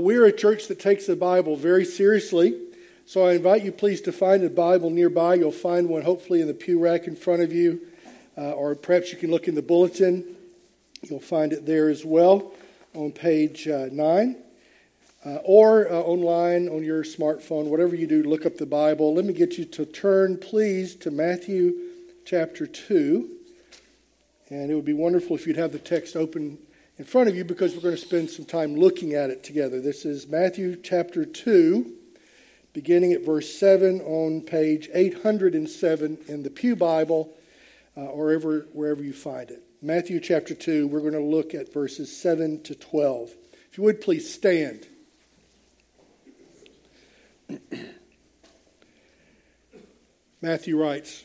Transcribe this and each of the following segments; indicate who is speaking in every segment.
Speaker 1: we're a church that takes the Bible very seriously. So I invite you, please, to find a Bible nearby. You'll find one hopefully in the pew rack in front of you, uh, or perhaps you can look in the bulletin. You'll find it there as well on page uh, 9. Uh, or uh, online on your smartphone, whatever you do, look up the Bible. Let me get you to turn, please, to Matthew chapter 2. And it would be wonderful if you'd have the text open in front of you because we're going to spend some time looking at it together. This is Matthew chapter 2, beginning at verse 7 on page 807 in the Pew Bible, uh, or wherever, wherever you find it. Matthew chapter 2, we're going to look at verses 7 to 12. If you would please stand. Matthew writes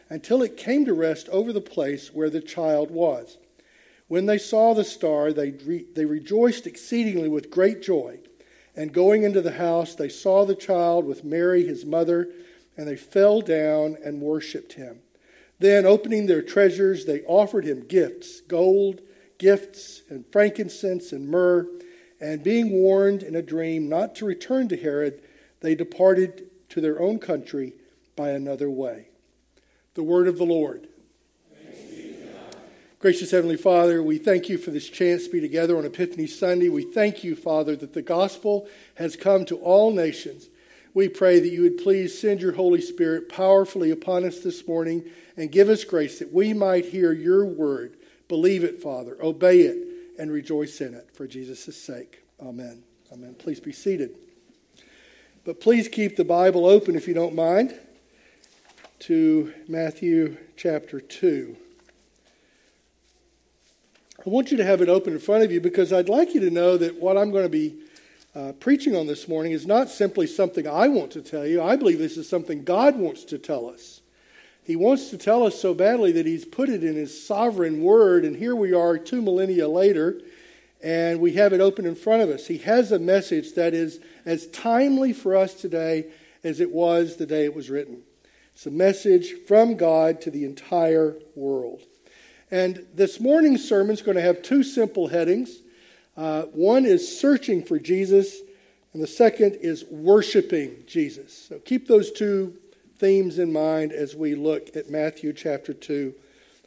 Speaker 1: until it came to rest over the place where the child was. When they saw the star, they, re- they rejoiced exceedingly with great joy. And going into the house, they saw the child with Mary, his mother, and they fell down and worshipped him. Then, opening their treasures, they offered him gifts gold, gifts, and frankincense and myrrh. And being warned in a dream not to return to Herod, they departed to their own country by another way. The word of the Lord. Gracious Heavenly Father, we thank you for this chance to be together on Epiphany Sunday. We thank you, Father, that the gospel has come to all nations. We pray that you would please send your Holy Spirit powerfully upon us this morning and give us grace that we might hear your word, believe it, Father, obey it, and rejoice in it for Jesus' sake. Amen. Amen. Please be seated. But please keep the Bible open if you don't mind to Matthew chapter 2. I want you to have it open in front of you because I'd like you to know that what I'm going to be uh, preaching on this morning is not simply something I want to tell you. I believe this is something God wants to tell us. He wants to tell us so badly that He's put it in His sovereign word, and here we are two millennia later, and we have it open in front of us. He has a message that is as timely for us today as it was the day it was written. It's a message from God to the entire world. And this morning's sermon is going to have two simple headings. Uh, one is searching for Jesus, and the second is worshiping Jesus. So keep those two themes in mind as we look at Matthew chapter 2,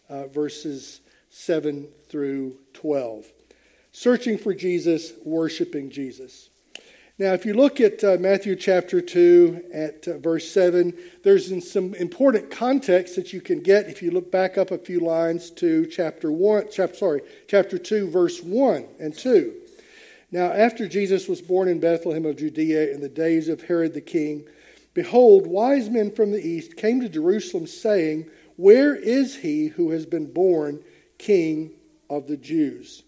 Speaker 1: uh, verses 7 through 12 searching for Jesus, worshiping Jesus. Now, if you look at uh, Matthew chapter 2 at uh, verse 7, there's some important context that you can get if you look back up a few lines to chapter 1, chapter, sorry, chapter 2, verse 1 and 2. Now, after Jesus was born in Bethlehem of Judea in the days of Herod the king, behold, wise men from the east came to Jerusalem, saying, Where is he who has been born king of the Jews?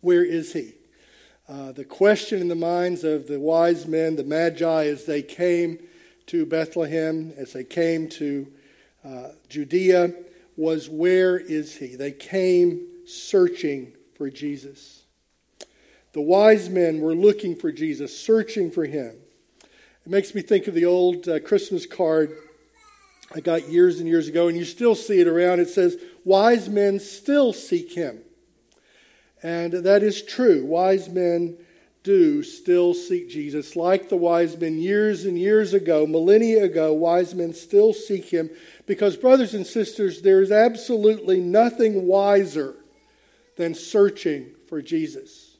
Speaker 1: Where is he? Uh, the question in the minds of the wise men, the magi, as they came to Bethlehem, as they came to uh, Judea, was where is he? They came searching for Jesus. The wise men were looking for Jesus, searching for him. It makes me think of the old uh, Christmas card I got years and years ago, and you still see it around. It says, Wise men still seek him. And that is true. Wise men do still seek Jesus. Like the wise men years and years ago, millennia ago, wise men still seek him because, brothers and sisters, there is absolutely nothing wiser than searching for Jesus.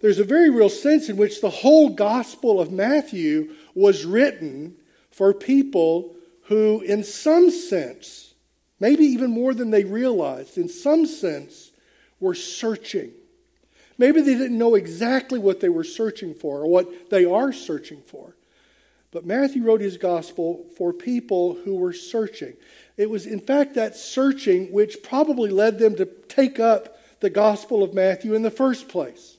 Speaker 1: There's a very real sense in which the whole Gospel of Matthew was written for people who, in some sense, maybe even more than they realized, in some sense, were searching. Maybe they didn't know exactly what they were searching for or what they are searching for. But Matthew wrote his gospel for people who were searching. It was, in fact, that searching which probably led them to take up the gospel of Matthew in the first place.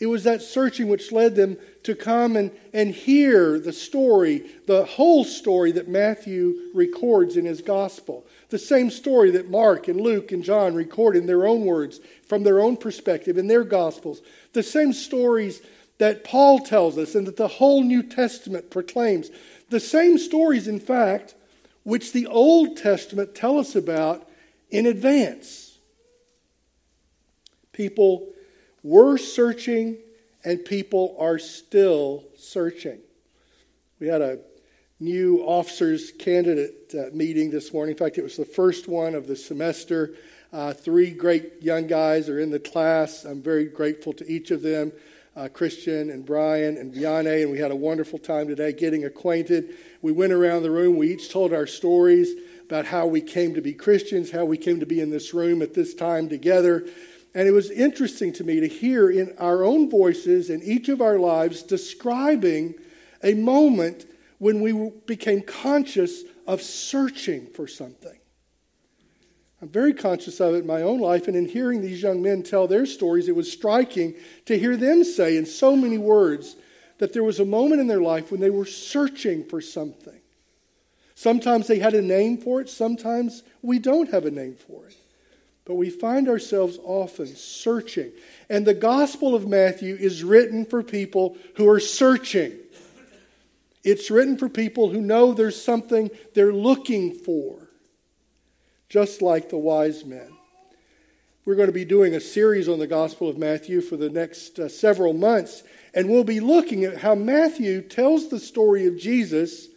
Speaker 1: It was that searching which led them to come and, and hear the story, the whole story that Matthew records in his gospel. The same story that Mark and Luke and John record in their own words, from their own perspective, in their gospels. The same stories that Paul tells us and that the whole New Testament proclaims. The same stories, in fact, which the Old Testament tell us about in advance. People were searching, and people are still searching. We had a new officers candidate uh, meeting this morning. In fact, it was the first one of the semester. Uh, three great young guys are in the class. I'm very grateful to each of them uh, Christian and Brian and Vianney, and we had a wonderful time today getting acquainted. We went around the room, we each told our stories about how we came to be Christians, how we came to be in this room at this time together. And it was interesting to me to hear in our own voices in each of our lives describing a moment when we became conscious of searching for something. I'm very conscious of it in my own life, and in hearing these young men tell their stories, it was striking to hear them say in so many words that there was a moment in their life when they were searching for something. Sometimes they had a name for it, sometimes we don't have a name for it. But we find ourselves often searching. And the Gospel of Matthew is written for people who are searching. It's written for people who know there's something they're looking for, just like the wise men. We're going to be doing a series on the Gospel of Matthew for the next uh, several months, and we'll be looking at how Matthew tells the story of Jesus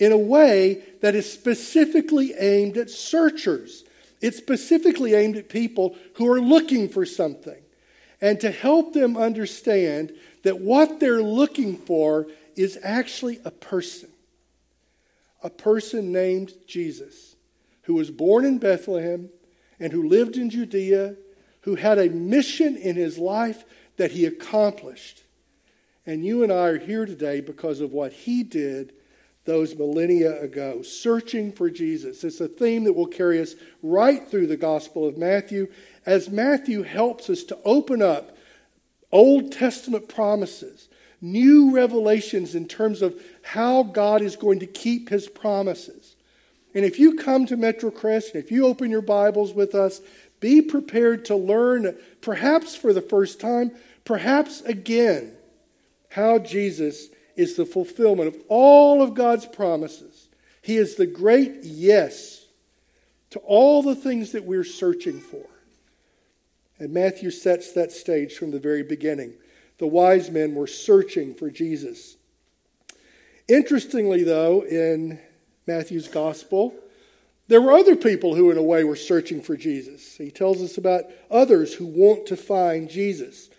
Speaker 1: in a way that is specifically aimed at searchers it's specifically aimed at people who are looking for something and to help them understand that what they're looking for is actually a person. A person named Jesus, who was born in Bethlehem and who lived in Judea, who had a mission in his life that he accomplished. And you and I are here today because of what he did those millennia ago, searching for Jesus. It's a theme that will carry us right through the Gospel of Matthew as Matthew helps us to open up Old Testament promises, new revelations in terms of how God is going to keep his promises. And if you come to Metrocrest, and if you open your Bibles with us, be prepared to learn, perhaps for the first time, perhaps again, how Jesus is the fulfillment of all of God's promises. He is the great yes to all the things that we're searching for. And Matthew sets that stage from the very beginning. The wise men were searching for Jesus. Interestingly, though, in Matthew's gospel, there were other people who, in a way, were searching for Jesus. He tells us about others who want to find Jesus.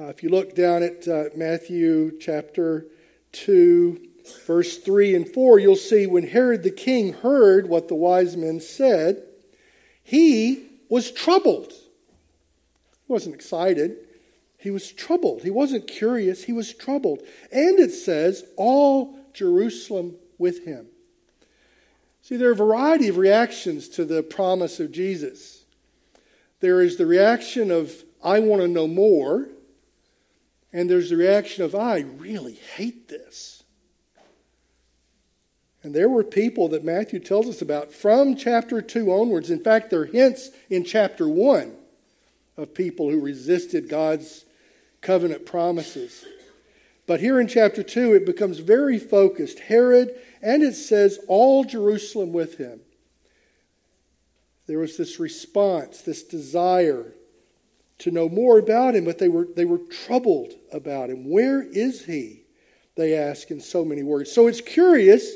Speaker 1: Uh, if you look down at uh, Matthew chapter 2, verse 3 and 4, you'll see when Herod the king heard what the wise men said, he was troubled. He wasn't excited. He was troubled. He wasn't curious. He was troubled. And it says, all Jerusalem with him. See, there are a variety of reactions to the promise of Jesus. There is the reaction of, I want to know more. And there's the reaction of, I really hate this. And there were people that Matthew tells us about from chapter 2 onwards. In fact, there are hints in chapter 1 of people who resisted God's covenant promises. But here in chapter 2, it becomes very focused. Herod, and it says, all Jerusalem with him. There was this response, this desire to know more about him, but they were, they were troubled about him. Where is he? They ask in so many words. So it's curious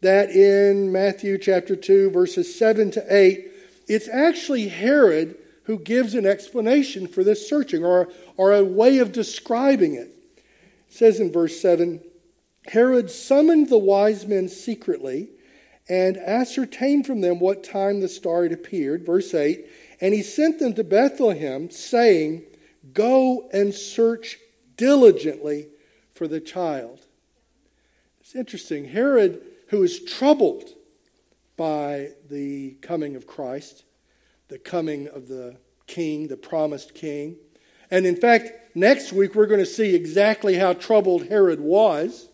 Speaker 1: that in Matthew chapter 2, verses 7 to 8, it's actually Herod who gives an explanation for this searching or, or a way of describing it. It says in verse 7 Herod summoned the wise men secretly and ascertained from them what time the star had appeared. Verse 8 and he sent them to Bethlehem, saying, Go and search diligently for the child. It's interesting. Herod, who is troubled by the coming of Christ, the coming of the king, the promised king, and in fact, Next week, we're going to see exactly how troubled Herod was.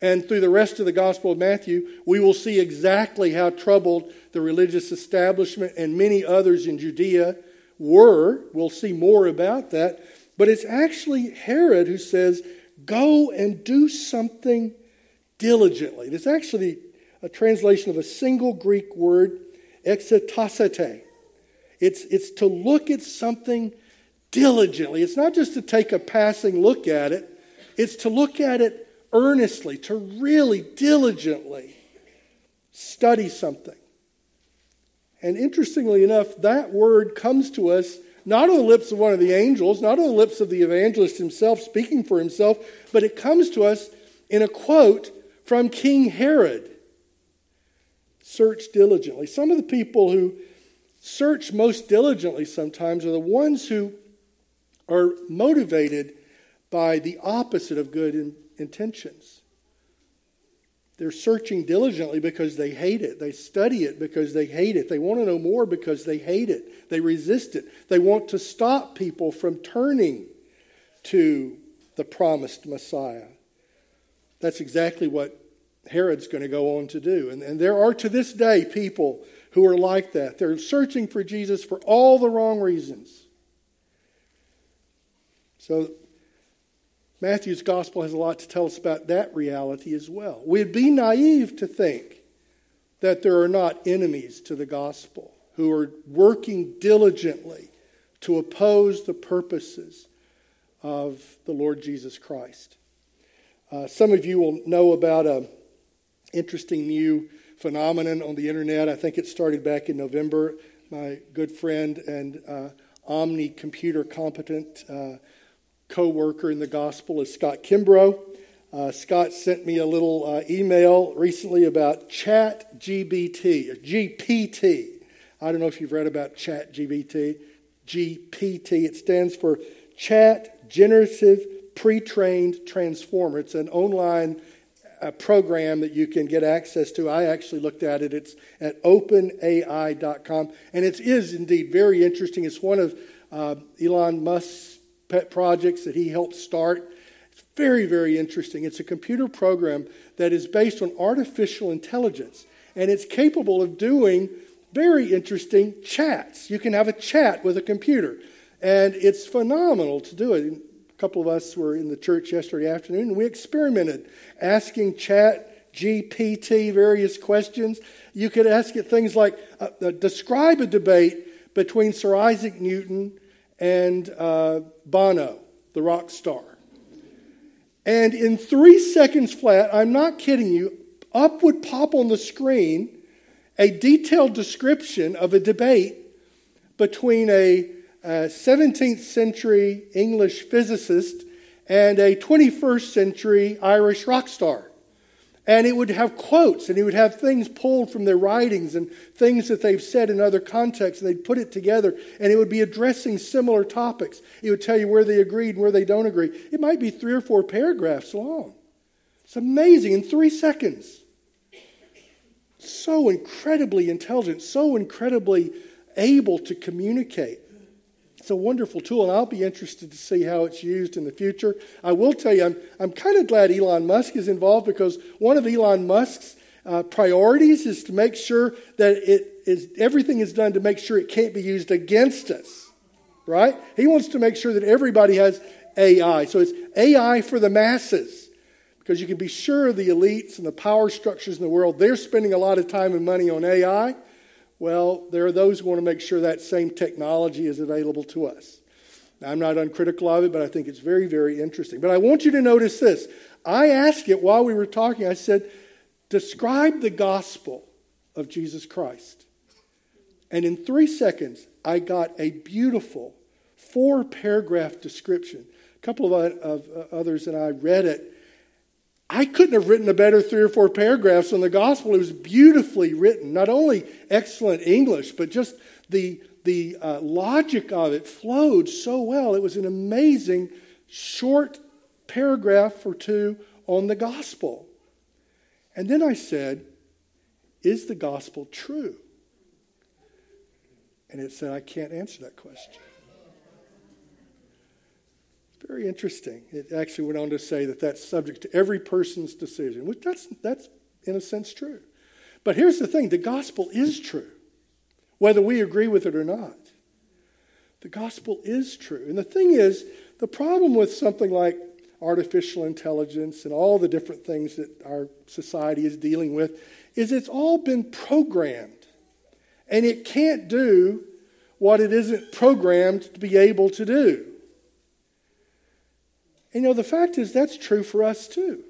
Speaker 1: And through the rest of the Gospel of Matthew, we will see exactly how troubled the religious establishment and many others in Judea were. We'll see more about that. But it's actually Herod who says, Go and do something diligently. It's actually a translation of a single Greek word, exetasete. It's, it's to look at something diligently. It's not just to take a passing look at it, it's to look at it earnestly, to really diligently study something. And interestingly enough, that word comes to us not on the lips of one of the angels, not on the lips of the evangelist himself speaking for himself, but it comes to us in a quote from King Herod. Search diligently. Some of the people who search most diligently sometimes are the ones who are motivated by the opposite of good in, intentions. They're searching diligently because they hate it. They study it because they hate it. They want to know more because they hate it. They resist it. They want to stop people from turning to the promised Messiah. That's exactly what Herod's going to go on to do. And, and there are to this day people who are like that. They're searching for Jesus for all the wrong reasons. So Matthew's gospel has a lot to tell us about that reality as well. We'd be naive to think that there are not enemies to the gospel who are working diligently to oppose the purposes of the Lord Jesus Christ. Uh, some of you will know about an interesting new phenomenon on the internet. I think it started back in November. My good friend and uh, Omni computer competent uh, co worker in the gospel is Scott Kimbrough. Uh, Scott sent me a little uh, email recently about Chat GBT, or GPT. I don't know if you've read about Chat GBT. GPT, it stands for Chat Generative Pre Trained Transformer. It's an online uh, program that you can get access to. I actually looked at it. It's at openai.com. And it is indeed very interesting. It's one of uh, Elon Musk's pet projects that he helped start. It's very, very interesting. It's a computer program that is based on artificial intelligence, and it's capable of doing very interesting chats. You can have a chat with a computer, and it's phenomenal to do it. A couple of us were in the church yesterday afternoon, and we experimented asking chat GPT various questions. You could ask it things like uh, uh, describe a debate between Sir Isaac Newton and uh, Bono, the rock star. And in three seconds flat, I'm not kidding you, up would pop on the screen a detailed description of a debate between a, a 17th century English physicist and a 21st century Irish rock star. And it would have quotes, and he would have things pulled from their writings and things that they've said in other contexts, and they'd put it together, and it would be addressing similar topics. It would tell you where they agreed and where they don't agree. It might be three or four paragraphs long. It's amazing in three seconds. So incredibly intelligent, so incredibly able to communicate. It's a wonderful tool, and I'll be interested to see how it's used in the future. I will tell you, I'm, I'm kind of glad Elon Musk is involved because one of Elon Musk's uh, priorities is to make sure that it is, everything is done to make sure it can't be used against us, right? He wants to make sure that everybody has AI. So it's AI for the masses because you can be sure the elites and the power structures in the world, they're spending a lot of time and money on AI. Well, there are those who want to make sure that same technology is available to us. Now, I'm not uncritical of it, but I think it's very, very interesting. But I want you to notice this. I asked it while we were talking, I said, describe the gospel of Jesus Christ. And in three seconds, I got a beautiful four paragraph description. A couple of, uh, of uh, others and I read it I couldn't have written a better three or four paragraphs on the gospel. It was beautifully written. Not only excellent English, but just the, the uh, logic of it flowed so well. It was an amazing short paragraph or two on the gospel. And then I said, Is the gospel true? And it said, I can't answer that question. Very interesting. It actually went on to say that that's subject to every person's decision, which that's, that's in a sense true. But here's the thing the gospel is true, whether we agree with it or not. The gospel is true. And the thing is, the problem with something like artificial intelligence and all the different things that our society is dealing with is it's all been programmed. And it can't do what it isn't programmed to be able to do. And you know, the fact is that's true for us too.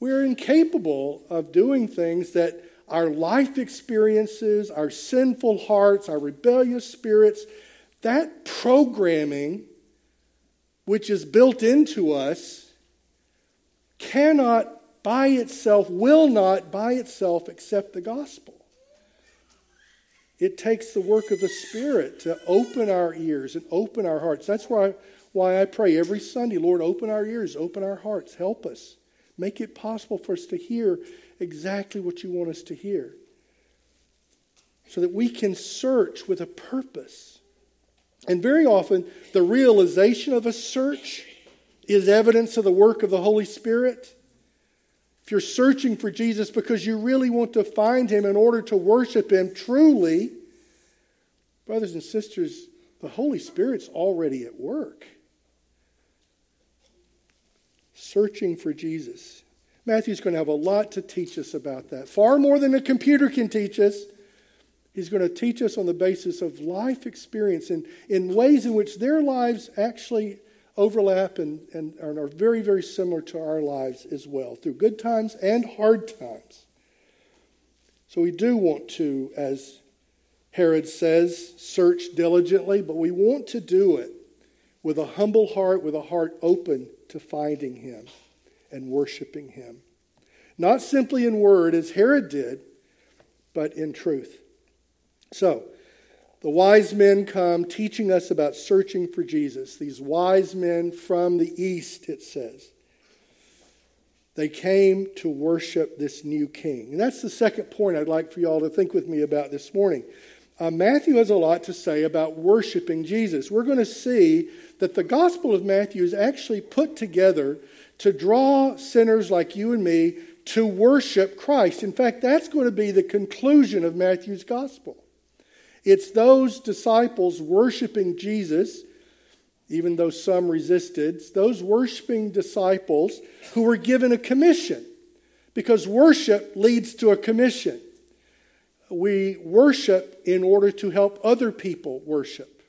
Speaker 1: We're incapable of doing things that our life experiences, our sinful hearts, our rebellious spirits, that programming which is built into us cannot by itself, will not by itself accept the gospel. It takes the work of the Spirit to open our ears and open our hearts. That's why, why I pray every Sunday, Lord, open our ears, open our hearts, help us. Make it possible for us to hear exactly what you want us to hear. So that we can search with a purpose. And very often, the realization of a search is evidence of the work of the Holy Spirit. If you're searching for Jesus because you really want to find him in order to worship him truly, brothers and sisters, the Holy Spirit's already at work. Searching for Jesus. Matthew's going to have a lot to teach us about that. Far more than a computer can teach us. He's going to teach us on the basis of life experience and in ways in which their lives actually overlap and, and are very, very similar to our lives as well, through good times and hard times. So we do want to, as Herod says, search diligently, but we want to do it with a humble heart, with a heart open to finding him and worshiping him. Not simply in word, as Herod did, but in truth. So, the wise men come teaching us about searching for Jesus. These wise men from the east, it says. They came to worship this new king. And that's the second point I'd like for y'all to think with me about this morning. Uh, Matthew has a lot to say about worshiping Jesus. We're going to see that the Gospel of Matthew is actually put together to draw sinners like you and me to worship Christ. In fact, that's going to be the conclusion of Matthew's Gospel. It's those disciples worshiping Jesus, even though some resisted, those worshiping disciples who were given a commission because worship leads to a commission. We worship in order to help other people worship.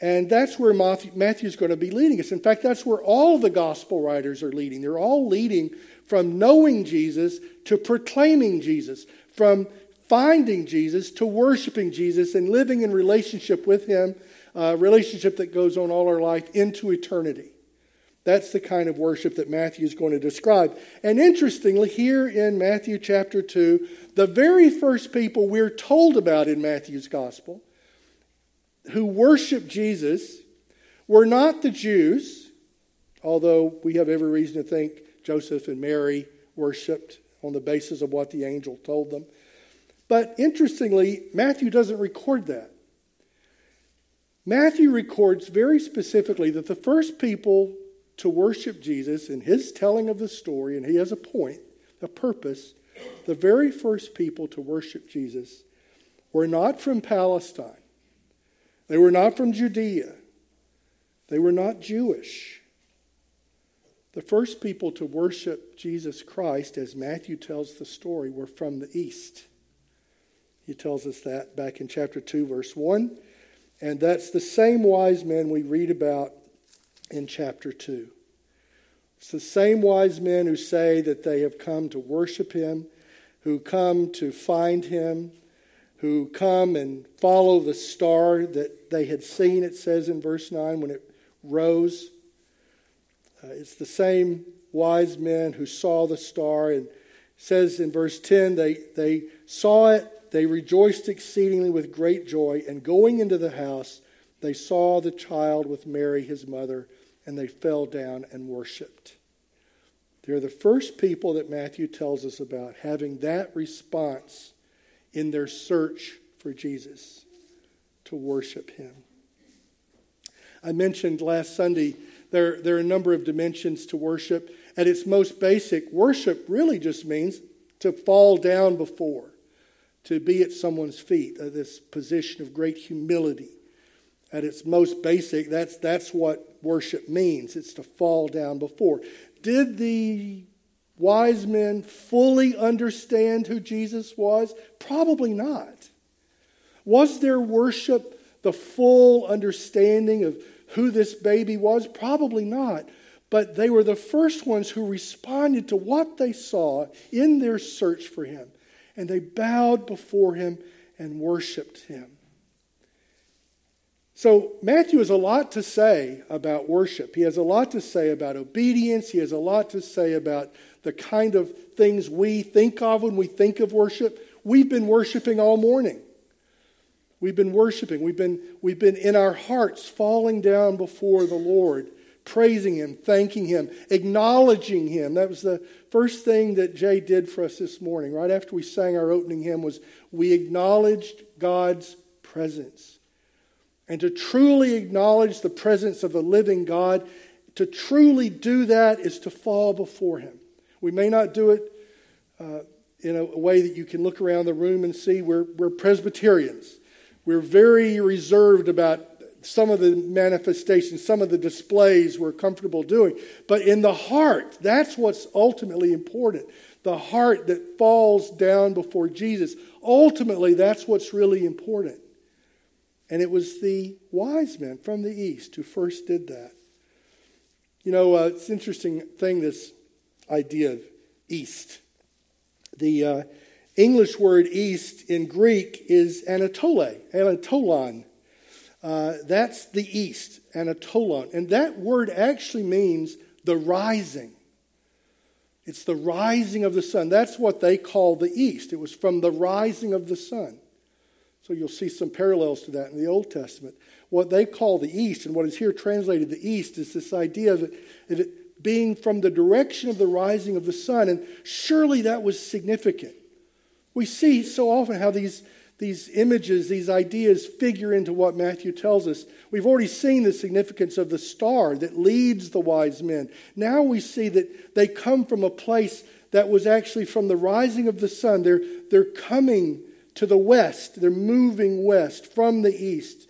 Speaker 1: And that's where Matthew's going to be leading us. In fact, that's where all the gospel writers are leading. They're all leading from knowing Jesus to proclaiming Jesus, from finding Jesus to worshiping Jesus and living in relationship with Him, a relationship that goes on all our life into eternity. That's the kind of worship that Matthew is going to describe. And interestingly, here in Matthew chapter 2, the very first people we're told about in Matthew's gospel who worshiped Jesus were not the Jews, although we have every reason to think Joseph and Mary worshiped on the basis of what the angel told them. But interestingly, Matthew doesn't record that. Matthew records very specifically that the first people to worship Jesus in his telling of the story, and he has a point, a purpose, the very first people to worship Jesus were not from Palestine. They were not from Judea. They were not Jewish. The first people to worship Jesus Christ, as Matthew tells the story, were from the east. He tells us that back in chapter 2, verse 1. And that's the same wise men we read about in chapter 2. It's the same wise men who say that they have come to worship him, who come to find him, who come and follow the star that they had seen, it says in verse 9, when it rose. Uh, it's the same wise men who saw the star and says in verse 10 they, they saw it they rejoiced exceedingly with great joy, and going into the house, they saw the child with Mary, his mother, and they fell down and worshiped. They're the first people that Matthew tells us about having that response in their search for Jesus to worship him. I mentioned last Sunday there, there are a number of dimensions to worship. At its most basic, worship really just means to fall down before, to be at someone's feet, uh, this position of great humility. At its most basic, that's, that's what worship means. It's to fall down before. Did the wise men fully understand who Jesus was? Probably not. Was their worship the full understanding of who this baby was? Probably not. But they were the first ones who responded to what they saw in their search for him. And they bowed before him and worshiped him. So, Matthew has a lot to say about worship. He has a lot to say about obedience. He has a lot to say about the kind of things we think of when we think of worship. We've been worshiping all morning. We've been worshiping. We've been, we've been in our hearts falling down before the Lord, praising Him, thanking Him, acknowledging Him. That was the first thing that Jay did for us this morning. Right after we sang our opening hymn was we acknowledged God's presence. And to truly acknowledge the presence of the living God, to truly do that is to fall before Him. We may not do it uh, in a way that you can look around the room and see. We're, we're Presbyterians. We're very reserved about some of the manifestations, some of the displays we're comfortable doing. But in the heart, that's what's ultimately important. The heart that falls down before Jesus. Ultimately, that's what's really important. And it was the wise men from the east who first did that. You know, uh, it's an interesting thing, this idea of east. The uh, English word east in Greek is Anatole, Anatolon. Uh, that's the east, Anatolon. And that word actually means the rising. It's the rising of the sun. That's what they call the east. It was from the rising of the sun. So you'll see some parallels to that in the Old Testament. What they call the east, and what is here translated the east, is this idea of it, being from the direction of the rising of the sun. And surely that was significant. We see so often how these, these images, these ideas figure into what Matthew tells us. We've already seen the significance of the star that leads the wise men. Now we see that they come from a place that was actually from the rising of the sun. They're, they're coming to the west, they're moving west from the east.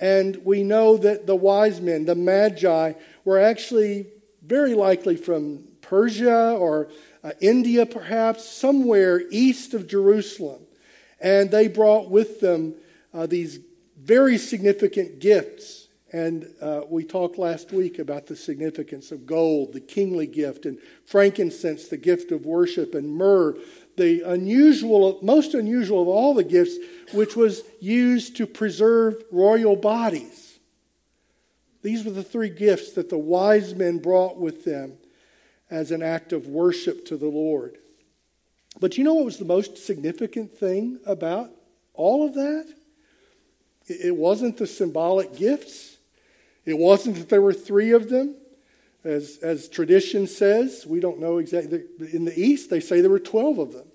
Speaker 1: And we know that the wise men, the magi, were actually very likely from Persia or uh, India, perhaps, somewhere east of Jerusalem. And they brought with them uh, these very significant gifts. And uh, we talked last week about the significance of gold, the kingly gift, and frankincense, the gift of worship, and myrrh, the unusual, most unusual of all the gifts, which was used to preserve royal bodies. These were the three gifts that the wise men brought with them as an act of worship to the Lord. But you know what was the most significant thing about all of that? It wasn't the symbolic gifts. It wasn't that there were three of them. As, as tradition says, we don't know exactly. In the East, they say there were 12 of them.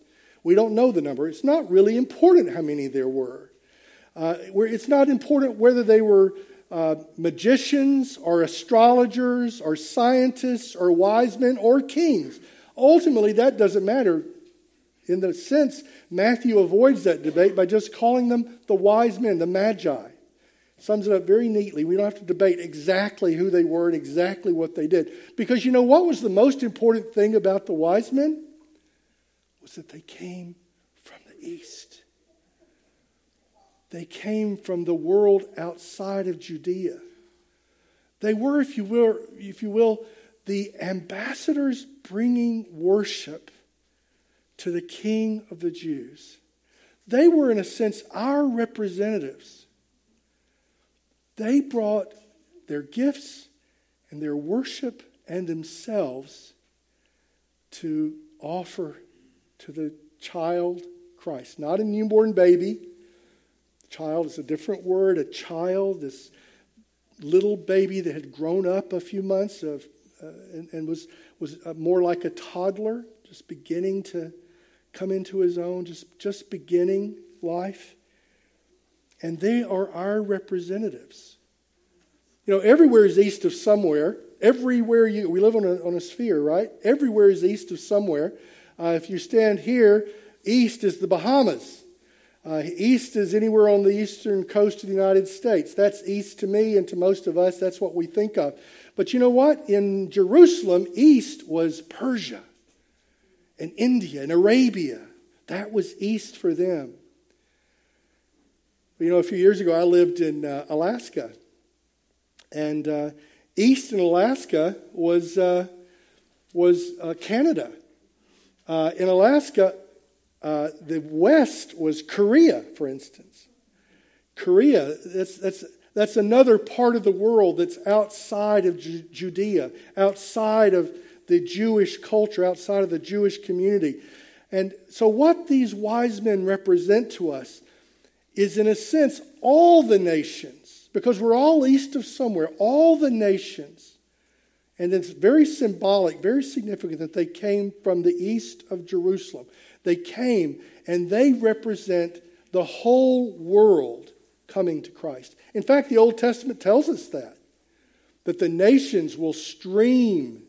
Speaker 1: We don't know the number. It's not really important how many there were. Uh, it's not important whether they were uh, magicians or astrologers or scientists or wise men or kings. Ultimately, that doesn't matter. In the sense, Matthew avoids that debate by just calling them the wise men, the magi. Sums it up very neatly. We don't have to debate exactly who they were and exactly what they did. Because you know what was the most important thing about the wise men? Was that they came from the east. They came from the world outside of Judea. They were, if you will, if you will the ambassadors bringing worship to the King of the Jews. They were, in a sense, our representatives. They brought their gifts and their worship and themselves to offer to the child Christ. Not a newborn baby, Child is a different word. A child, this little baby that had grown up a few months of, uh, and, and, was, was uh, more like a toddler, just beginning to come into his own, just, just beginning life. And they are our representatives. You know, everywhere is east of somewhere. Everywhere you, we live on a, on a sphere, right? Everywhere is east of somewhere. Uh, if you stand here, east is the Bahamas. Uh, east is anywhere on the eastern coast of the United States. That's east to me and to most of us. That's what we think of. But you know what? In Jerusalem, east was Persia and India and Arabia. That was east for them. You know, a few years ago, I lived in uh, Alaska. And uh, east in Alaska was, uh, was uh, Canada. Uh, in Alaska, uh, the west was Korea, for instance. Korea, that's, that's, that's another part of the world that's outside of Ju- Judea, outside of the Jewish culture, outside of the Jewish community. And so, what these wise men represent to us is, in a sense, all the nations, because we're all east of somewhere, all the nations. And it's very symbolic, very significant that they came from the east of Jerusalem. They came and they represent the whole world coming to Christ. In fact, the Old Testament tells us that, that the nations will stream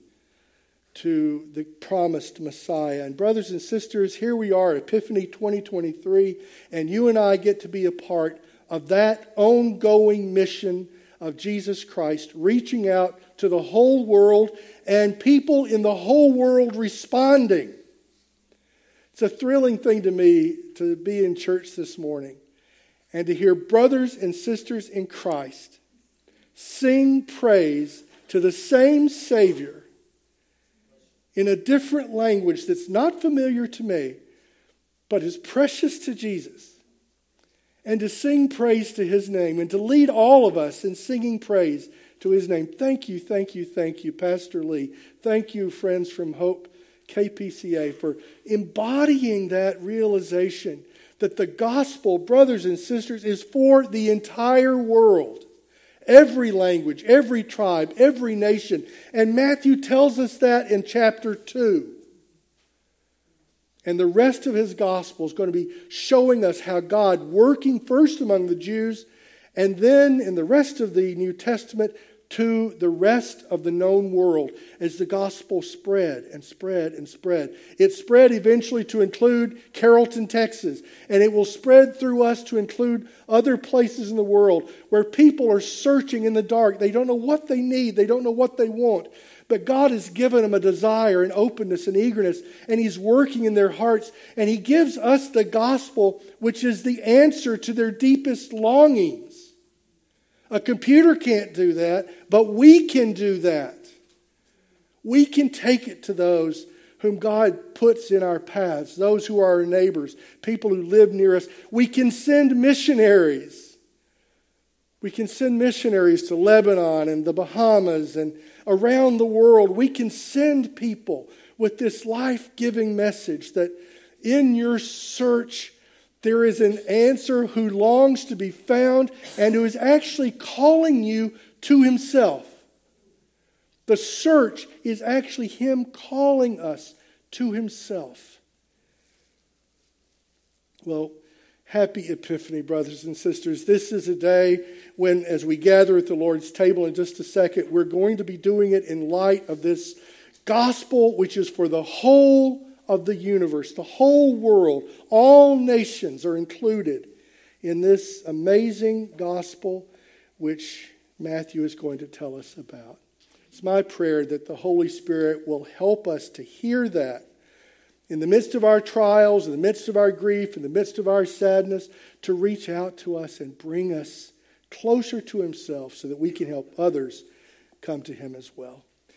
Speaker 1: to the promised Messiah. And, brothers and sisters, here we are, Epiphany 2023, and you and I get to be a part of that ongoing mission of Jesus Christ, reaching out to the whole world and people in the whole world responding. It's a thrilling thing to me to be in church this morning and to hear brothers and sisters in Christ sing praise to the same Savior in a different language that's not familiar to me, but is precious to Jesus. And to sing praise to his name and to lead all of us in singing praise to his name. Thank you, thank you, thank you, Pastor Lee. Thank you, friends from Hope KPCA, for embodying that realization that the gospel, brothers and sisters, is for the entire world. Every language, every tribe, every nation. And Matthew tells us that in chapter 2. And the rest of his gospel is going to be showing us how God, working first among the Jews, and then in the rest of the New Testament, to the rest of the known world as the gospel spread and spread and spread. It spread eventually to include Carrollton, Texas, and it will spread through us to include other places in the world where people are searching in the dark. They don't know what they need, they don't know what they want. But God has given them a desire and openness and eagerness, and He's working in their hearts, and He gives us the gospel, which is the answer to their deepest longings. A computer can't do that, but we can do that. We can take it to those whom God puts in our paths, those who are our neighbors, people who live near us. We can send missionaries. We can send missionaries to Lebanon and the Bahamas and around the world. We can send people with this life giving message that in your search there is an answer who longs to be found and who is actually calling you to himself. The search is actually him calling us to himself. Well, happy Epiphany, brothers and sisters. This is a day when, as we gather at the Lord's table in just a second, we're going to be doing it in light of this gospel, which is for the whole of the universe, the whole world, all nations are included in this amazing gospel which Matthew is going to tell us about. It's my prayer that the Holy Spirit will help us to hear that in the midst of our trials, in the midst of our grief, in the midst of our sadness, to reach out to us and bring us closer to Himself so that we can help others come to Him as well.